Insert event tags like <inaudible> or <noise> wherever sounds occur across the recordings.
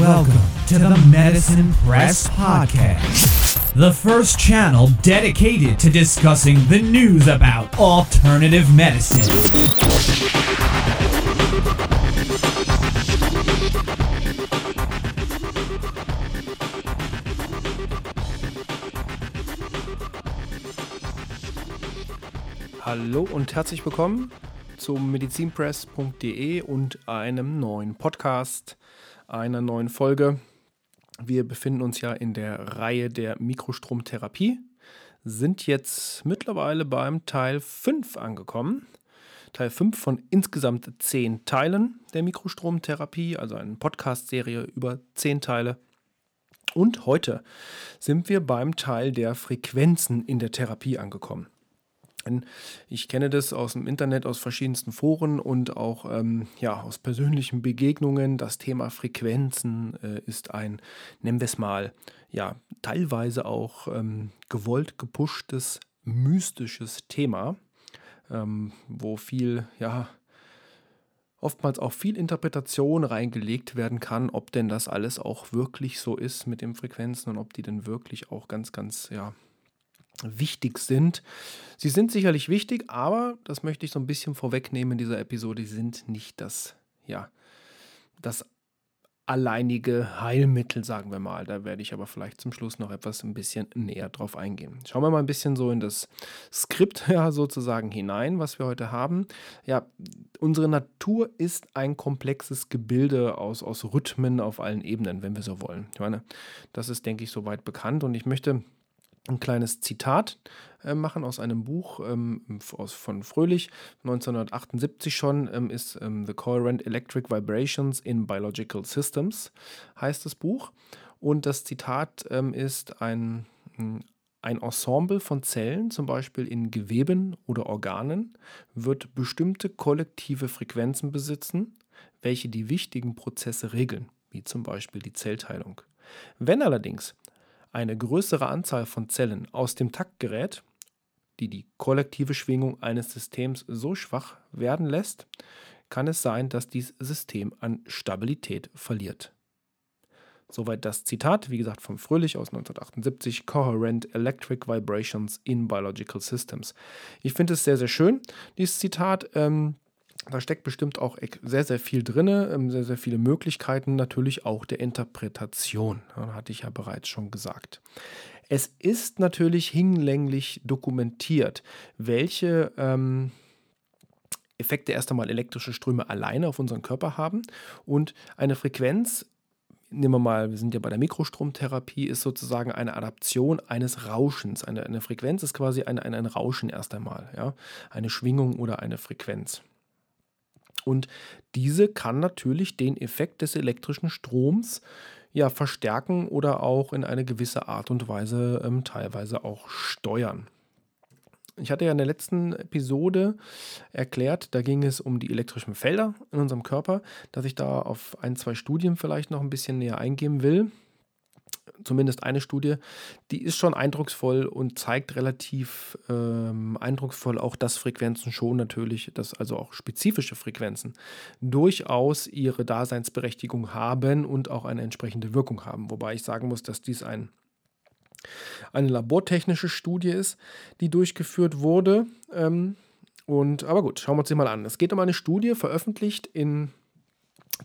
Welcome to the Medicine Press Podcast, the first channel dedicated to discussing the news about alternative medicine. Hallo und herzlich willkommen zum medizinpress.de und einem neuen Podcast, einer neuen Folge. Wir befinden uns ja in der Reihe der Mikrostromtherapie, sind jetzt mittlerweile beim Teil 5 angekommen. Teil 5 von insgesamt 10 Teilen der Mikrostromtherapie, also eine Podcast-Serie über 10 Teile. Und heute sind wir beim Teil der Frequenzen in der Therapie angekommen. Ich kenne das aus dem Internet, aus verschiedensten Foren und auch ähm, ja, aus persönlichen Begegnungen. Das Thema Frequenzen äh, ist ein, nennen wir es mal, ja, teilweise auch ähm, gewollt gepushtes, mystisches Thema, ähm, wo viel, ja, oftmals auch viel Interpretation reingelegt werden kann, ob denn das alles auch wirklich so ist mit den Frequenzen und ob die denn wirklich auch ganz, ganz, ja, wichtig sind. Sie sind sicherlich wichtig, aber das möchte ich so ein bisschen vorwegnehmen in dieser Episode, sie sind nicht das, ja, das alleinige Heilmittel, sagen wir mal. Da werde ich aber vielleicht zum Schluss noch etwas ein bisschen näher drauf eingehen. Schauen wir mal ein bisschen so in das Skript <laughs> ja, sozusagen hinein, was wir heute haben. Ja, unsere Natur ist ein komplexes Gebilde aus, aus Rhythmen auf allen Ebenen, wenn wir so wollen. Ich meine, das ist, denke ich, soweit bekannt und ich möchte ein kleines Zitat äh, machen aus einem Buch ähm, von Fröhlich, 1978 schon, ähm, ist ähm, The Coherent Electric Vibrations in Biological Systems, heißt das Buch. Und das Zitat ähm, ist ein, ein Ensemble von Zellen, zum Beispiel in Geweben oder Organen, wird bestimmte kollektive Frequenzen besitzen, welche die wichtigen Prozesse regeln, wie zum Beispiel die Zellteilung. Wenn allerdings eine größere Anzahl von Zellen aus dem Takt gerät, die die kollektive Schwingung eines Systems so schwach werden lässt, kann es sein, dass dieses System an Stabilität verliert. Soweit das Zitat, wie gesagt, vom Fröhlich aus 1978, Coherent Electric Vibrations in Biological Systems. Ich finde es sehr, sehr schön, dieses Zitat. Ähm, da steckt bestimmt auch sehr, sehr viel drin, ähm, sehr, sehr viele Möglichkeiten, natürlich auch der Interpretation. Hatte ich ja bereits schon gesagt. Es ist natürlich hinlänglich dokumentiert, welche ähm, Effekte erst einmal elektrische Ströme alleine auf unseren Körper haben und eine Frequenz nehmen wir mal, wir sind ja bei der Mikrostromtherapie, ist sozusagen eine Adaption eines Rauschens. Eine, eine Frequenz ist quasi ein, ein, ein Rauschen erst einmal, ja? eine Schwingung oder eine Frequenz. Und diese kann natürlich den Effekt des elektrischen Stroms ja verstärken oder auch in eine gewisse Art und Weise ähm, teilweise auch steuern. Ich hatte ja in der letzten Episode erklärt, da ging es um die elektrischen Felder in unserem Körper, dass ich da auf ein, zwei Studien vielleicht noch ein bisschen näher eingehen will zumindest eine Studie, die ist schon eindrucksvoll und zeigt relativ ähm, eindrucksvoll auch, dass Frequenzen schon natürlich, dass also auch spezifische Frequenzen durchaus ihre Daseinsberechtigung haben und auch eine entsprechende Wirkung haben. Wobei ich sagen muss, dass dies ein, eine labortechnische Studie ist, die durchgeführt wurde. Ähm, und, aber gut, schauen wir uns die mal an. Es geht um eine Studie, veröffentlicht in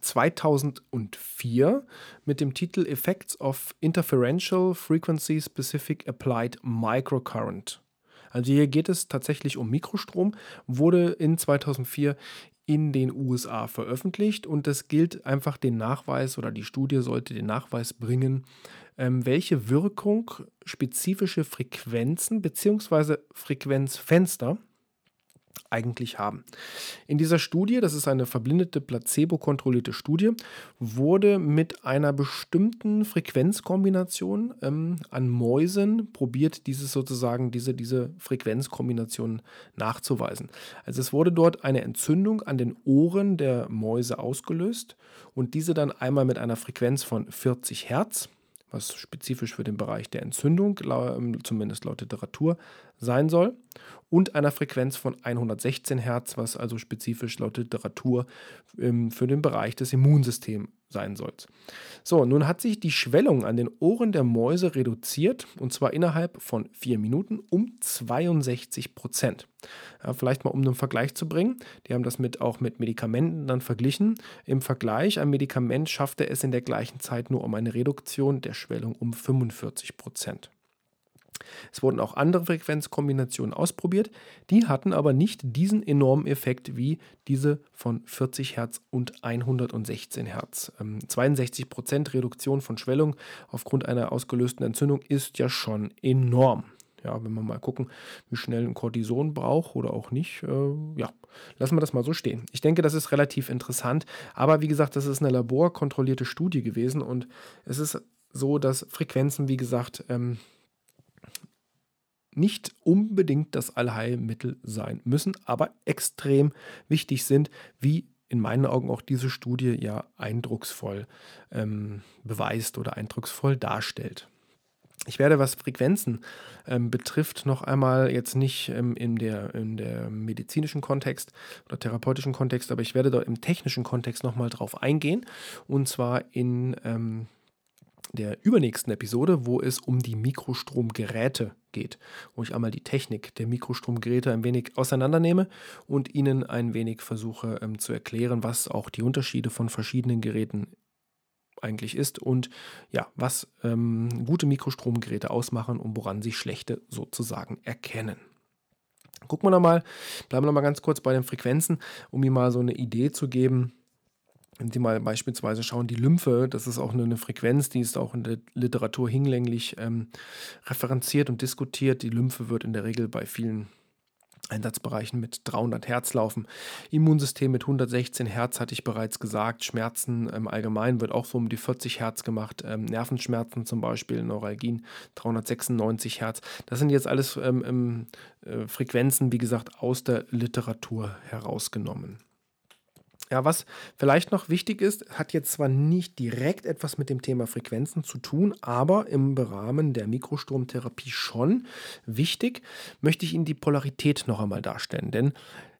2004 mit dem Titel Effects of Interferential Frequency Specific Applied Microcurrent. Also hier geht es tatsächlich um Mikrostrom, wurde in 2004 in den USA veröffentlicht und es gilt einfach den Nachweis oder die Studie sollte den Nachweis bringen, ähm, welche Wirkung spezifische Frequenzen bzw. Frequenzfenster eigentlich haben. In dieser Studie, das ist eine verblindete, placebo-kontrollierte Studie, wurde mit einer bestimmten Frequenzkombination ähm, an Mäusen probiert, dieses sozusagen, diese, diese Frequenzkombination nachzuweisen. Also es wurde dort eine Entzündung an den Ohren der Mäuse ausgelöst und diese dann einmal mit einer Frequenz von 40 Hertz was spezifisch für den Bereich der Entzündung, ähm, zumindest laut Literatur, sein soll, und einer Frequenz von 116 Hertz, was also spezifisch laut Literatur ähm, für den Bereich des Immunsystems sein soll. So, nun hat sich die Schwellung an den Ohren der Mäuse reduziert und zwar innerhalb von vier Minuten um 62 Prozent. Ja, vielleicht mal um einen Vergleich zu bringen. Die haben das mit, auch mit Medikamenten dann verglichen. Im Vergleich, ein Medikament schaffte es in der gleichen Zeit nur um eine Reduktion der Schwellung um 45 Prozent. Es wurden auch andere Frequenzkombinationen ausprobiert, die hatten aber nicht diesen enormen Effekt wie diese von 40 Hertz und 116 Hertz. 62 ähm, Prozent Reduktion von Schwellung aufgrund einer ausgelösten Entzündung ist ja schon enorm. Ja, wenn wir mal gucken, wie schnell ein Cortison braucht oder auch nicht, äh, ja, lassen wir das mal so stehen. Ich denke, das ist relativ interessant, aber wie gesagt, das ist eine laborkontrollierte Studie gewesen und es ist so, dass Frequenzen, wie gesagt, ähm, nicht unbedingt das Allheilmittel sein müssen, aber extrem wichtig sind, wie in meinen Augen auch diese Studie ja eindrucksvoll ähm, beweist oder eindrucksvoll darstellt. Ich werde, was Frequenzen ähm, betrifft, noch einmal jetzt nicht ähm, in, der, in der medizinischen Kontext oder therapeutischen Kontext, aber ich werde dort im technischen Kontext nochmal drauf eingehen. Und zwar in ähm, der übernächsten Episode, wo es um die Mikrostromgeräte geht, wo ich einmal die Technik der Mikrostromgeräte ein wenig auseinandernehme und Ihnen ein wenig versuche ähm, zu erklären, was auch die Unterschiede von verschiedenen Geräten eigentlich ist und ja, was ähm, gute Mikrostromgeräte ausmachen und woran sich schlechte sozusagen erkennen. Gucken wir nochmal, bleiben wir nochmal ganz kurz bei den Frequenzen, um Ihnen mal so eine Idee zu geben, wenn Sie mal beispielsweise schauen, die Lymphe, das ist auch eine Frequenz, die ist auch in der Literatur hinlänglich ähm, referenziert und diskutiert. Die Lymphe wird in der Regel bei vielen Einsatzbereichen mit 300 Hertz laufen. Immunsystem mit 116 Hertz hatte ich bereits gesagt. Schmerzen im Allgemeinen wird auch so um die 40 Hertz gemacht. Ähm, Nervenschmerzen zum Beispiel, Neuralgien 396 Hertz. Das sind jetzt alles ähm, ähm, äh, Frequenzen, wie gesagt, aus der Literatur herausgenommen. Ja, was vielleicht noch wichtig ist, hat jetzt zwar nicht direkt etwas mit dem Thema Frequenzen zu tun, aber im Rahmen der Mikrostromtherapie schon wichtig, möchte ich Ihnen die Polarität noch einmal darstellen. Denn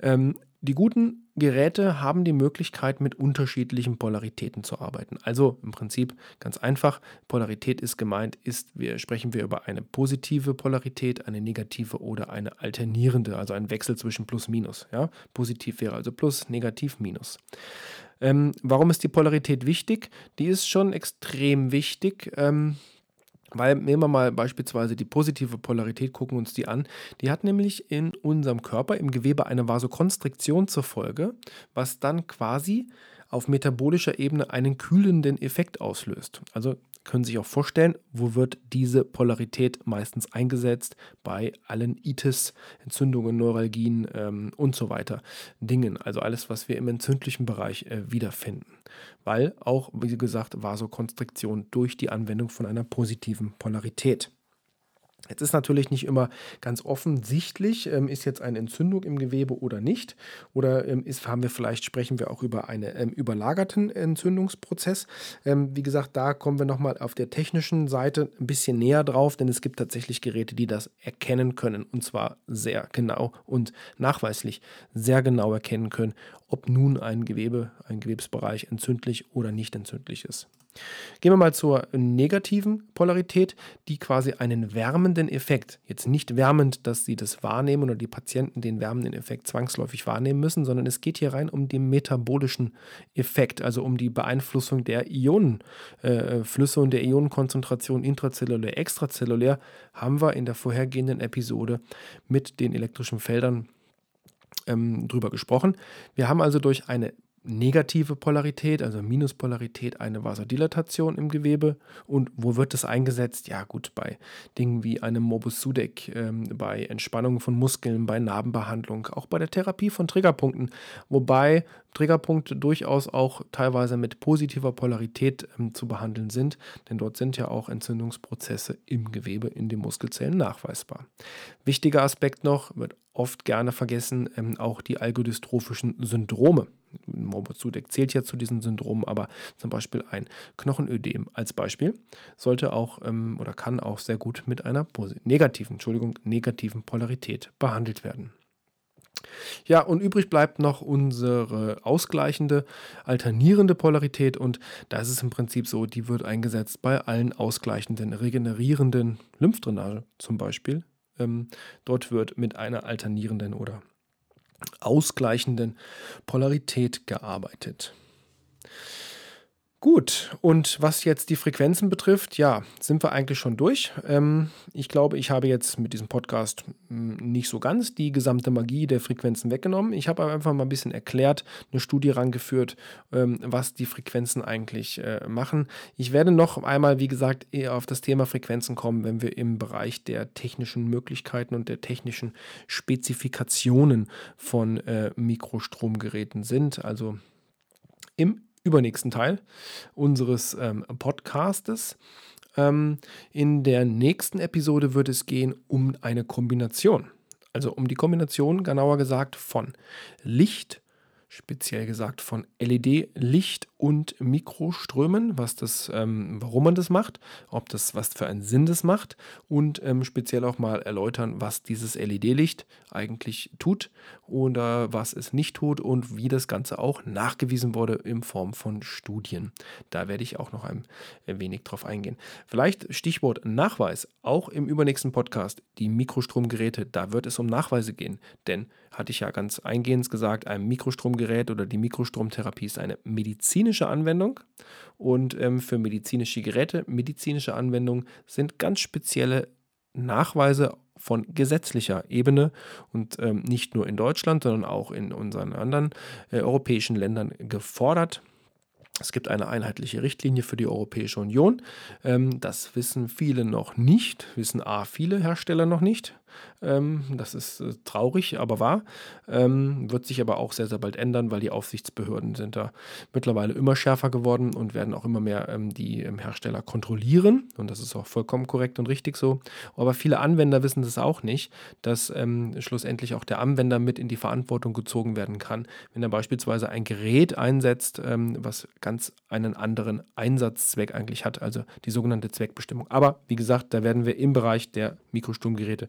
ähm, die guten Geräte haben die Möglichkeit, mit unterschiedlichen Polaritäten zu arbeiten. Also im Prinzip ganz einfach. Polarität ist gemeint, ist, wir sprechen wir über eine positive Polarität, eine negative oder eine alternierende, also ein Wechsel zwischen Plus Minus. Ja? Positiv wäre also Plus, negativ Minus. Ähm, warum ist die Polarität wichtig? Die ist schon extrem wichtig. Ähm, weil nehmen wir mal beispielsweise die positive Polarität, gucken uns die an. Die hat nämlich in unserem Körper im Gewebe eine Vasokonstriktion zur Folge, was dann quasi auf metabolischer Ebene einen kühlenden Effekt auslöst. Also können Sie sich auch vorstellen, wo wird diese Polarität meistens eingesetzt? Bei allen Itis, Entzündungen, Neuralgien ähm, und so weiter Dingen. Also alles, was wir im entzündlichen Bereich äh, wiederfinden. Weil auch, wie gesagt, Vasokonstriktion durch die Anwendung von einer positiven Polarität. Jetzt ist natürlich nicht immer ganz offensichtlich, ähm, ist jetzt eine Entzündung im Gewebe oder nicht. Oder ähm, ist, haben wir vielleicht, sprechen wir auch über einen ähm, überlagerten Entzündungsprozess. Ähm, wie gesagt, da kommen wir nochmal auf der technischen Seite ein bisschen näher drauf, denn es gibt tatsächlich Geräte, die das erkennen können. Und zwar sehr genau und nachweislich sehr genau erkennen können, ob nun ein Gewebe, ein Gewebsbereich entzündlich oder nicht entzündlich ist. Gehen wir mal zur negativen Polarität, die quasi einen wärmenden Effekt, jetzt nicht wärmend, dass Sie das wahrnehmen oder die Patienten den wärmenden Effekt zwangsläufig wahrnehmen müssen, sondern es geht hier rein um den metabolischen Effekt, also um die Beeinflussung der Ionenflüsse äh, und der Ionenkonzentration intrazellulär, extrazellulär, haben wir in der vorhergehenden Episode mit den elektrischen Feldern ähm, drüber gesprochen. Wir haben also durch eine negative Polarität, also Minuspolarität, eine Vasodilatation im Gewebe. Und wo wird es eingesetzt? Ja, gut, bei Dingen wie einem Morbus Sudeck, ähm, bei Entspannung von Muskeln, bei Narbenbehandlung, auch bei der Therapie von Triggerpunkten. Wobei Triggerpunkte durchaus auch teilweise mit positiver Polarität ähm, zu behandeln sind, denn dort sind ja auch Entzündungsprozesse im Gewebe, in den Muskelzellen nachweisbar. Wichtiger Aspekt noch, wird oft gerne vergessen, ähm, auch die algodystrophischen Syndrome. Morbus Sudeck zählt ja zu diesen Syndromen, aber zum Beispiel ein Knochenödem als Beispiel sollte auch ähm, oder kann auch sehr gut mit einer negativen, Entschuldigung, negativen Polarität behandelt werden. Ja, und übrig bleibt noch unsere ausgleichende, alternierende Polarität und da ist es im Prinzip so, die wird eingesetzt bei allen ausgleichenden, regenerierenden Lymphdrainage zum Beispiel. Ähm, dort wird mit einer alternierenden oder ausgleichenden Polarität gearbeitet. Gut, und was jetzt die Frequenzen betrifft, ja, sind wir eigentlich schon durch. Ähm, ich glaube, ich habe jetzt mit diesem Podcast hm, nicht so ganz die gesamte Magie der Frequenzen weggenommen. Ich habe einfach mal ein bisschen erklärt, eine Studie rangeführt, ähm, was die Frequenzen eigentlich äh, machen. Ich werde noch einmal, wie gesagt, eher auf das Thema Frequenzen kommen, wenn wir im Bereich der technischen Möglichkeiten und der technischen Spezifikationen von äh, Mikrostromgeräten sind. Also im übernächsten Teil unseres ähm, Podcastes. Ähm, in der nächsten Episode wird es gehen um eine Kombination. Also um die Kombination, genauer gesagt, von Licht, speziell gesagt von LED-Licht und Mikroströmen, was das, ähm, warum man das macht, ob das was für einen Sinn das macht und ähm, speziell auch mal erläutern, was dieses LED-Licht eigentlich tut oder was es nicht tut und wie das Ganze auch nachgewiesen wurde in Form von Studien. Da werde ich auch noch ein wenig drauf eingehen. Vielleicht Stichwort Nachweis, auch im übernächsten Podcast, die Mikrostromgeräte, da wird es um Nachweise gehen, denn hatte ich ja ganz eingehend gesagt, ein Mikrostromgerät oder die Mikrostromtherapie ist eine medizinische Anwendung. Und ähm, für medizinische Geräte, medizinische Anwendungen sind ganz spezielle Nachweise von gesetzlicher Ebene und ähm, nicht nur in Deutschland, sondern auch in unseren anderen äh, europäischen Ländern gefordert. Es gibt eine einheitliche Richtlinie für die Europäische Union. Ähm, das wissen viele noch nicht, wissen A viele Hersteller noch nicht. Ähm, das ist äh, traurig, aber wahr. Ähm, wird sich aber auch sehr, sehr bald ändern, weil die Aufsichtsbehörden sind da mittlerweile immer schärfer geworden und werden auch immer mehr ähm, die ähm, Hersteller kontrollieren. Und das ist auch vollkommen korrekt und richtig so. Aber viele Anwender wissen das auch nicht, dass ähm, schlussendlich auch der Anwender mit in die Verantwortung gezogen werden kann, wenn er beispielsweise ein Gerät einsetzt, ähm, was ganz einen anderen Einsatzzweck eigentlich hat, also die sogenannte Zweckbestimmung. Aber wie gesagt, da werden wir im Bereich der Mikrosturmgeräte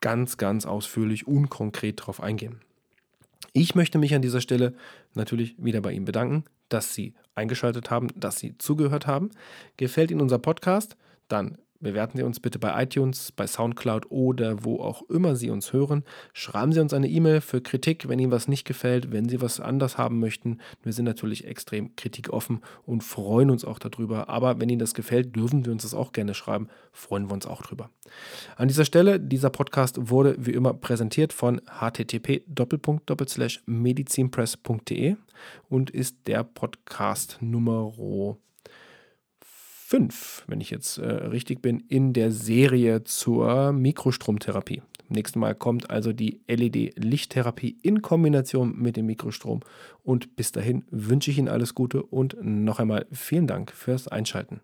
ganz, ganz ausführlich und konkret darauf eingehen. Ich möchte mich an dieser Stelle natürlich wieder bei Ihnen bedanken, dass Sie eingeschaltet haben, dass Sie zugehört haben. Gefällt Ihnen unser Podcast? Dann Bewerten Sie uns bitte bei iTunes, bei SoundCloud oder wo auch immer Sie uns hören. Schreiben Sie uns eine E-Mail für Kritik, wenn Ihnen was nicht gefällt, wenn Sie was anders haben möchten. Wir sind natürlich extrem kritikoffen und freuen uns auch darüber. Aber wenn Ihnen das gefällt, dürfen wir uns das auch gerne schreiben. Freuen wir uns auch drüber. An dieser Stelle, dieser Podcast wurde wie immer präsentiert von http medizinpress.de und ist der Podcast Nummer 5, wenn ich jetzt äh, richtig bin, in der Serie zur Mikrostromtherapie. Nächstes Mal kommt also die LED-Lichttherapie in Kombination mit dem Mikrostrom. Und bis dahin wünsche ich Ihnen alles Gute und noch einmal vielen Dank fürs Einschalten.